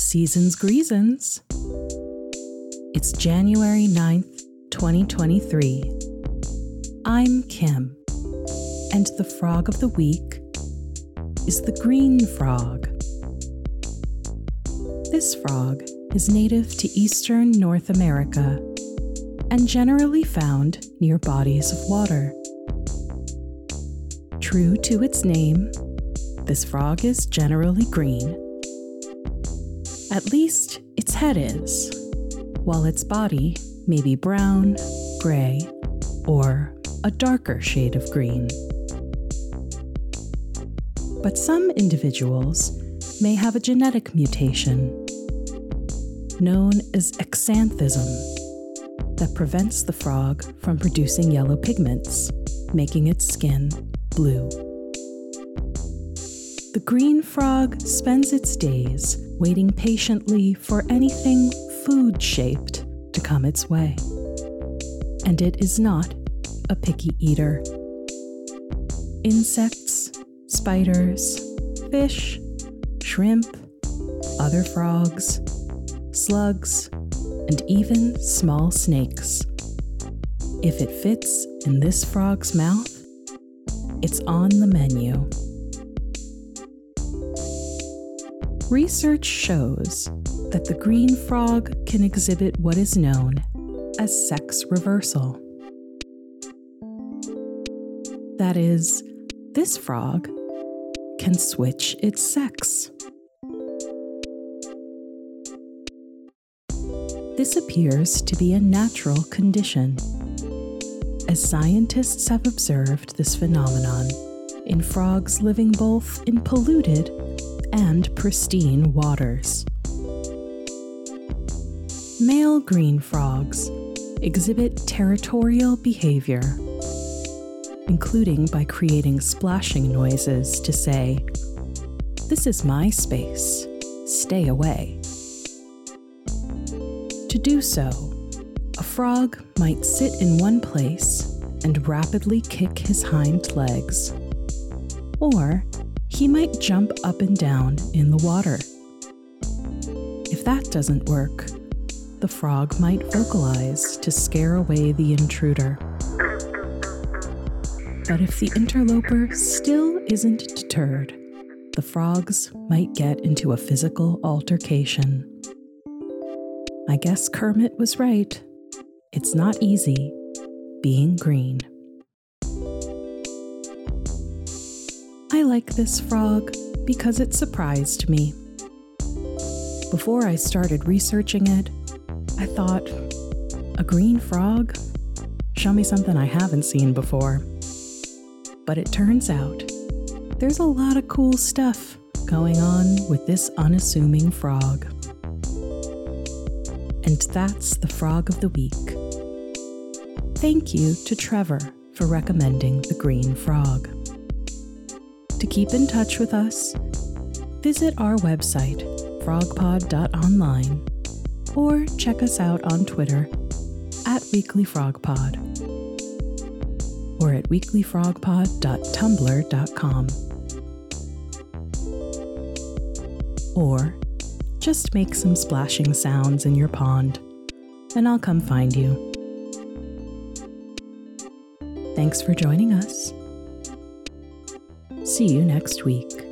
Seasons Greasons. It's January 9th, 2023. I'm Kim, and the frog of the week is the green frog. This frog is native to eastern North America and generally found near bodies of water. True to its name, this frog is generally green. At least its head is, while its body may be brown, gray, or a darker shade of green. But some individuals may have a genetic mutation known as axanthism that prevents the frog from producing yellow pigments, making its skin blue. The green frog spends its days waiting patiently for anything food shaped to come its way. And it is not a picky eater. Insects, spiders, fish, shrimp, other frogs, slugs, and even small snakes. If it fits in this frog's mouth, it's on the menu. Research shows that the green frog can exhibit what is known as sex reversal. That is, this frog can switch its sex. This appears to be a natural condition, as scientists have observed this phenomenon in frogs living both in polluted and pristine waters. Male green frogs exhibit territorial behavior, including by creating splashing noises to say, This is my space, stay away. To do so, a frog might sit in one place and rapidly kick his hind legs, or he might jump up and down in the water. If that doesn't work, the frog might vocalize to scare away the intruder. But if the interloper still isn't deterred, the frogs might get into a physical altercation. I guess Kermit was right. It's not easy being green. I like this frog because it surprised me. Before I started researching it, I thought, a green frog? Show me something I haven't seen before. But it turns out there's a lot of cool stuff going on with this unassuming frog. And that's the frog of the week. Thank you to Trevor for recommending the green frog. To keep in touch with us, visit our website, frogpod.online, or check us out on Twitter at weeklyfrogpod or at weeklyfrogpod.tumblr.com. Or just make some splashing sounds in your pond, and I'll come find you. Thanks for joining us. See you next week.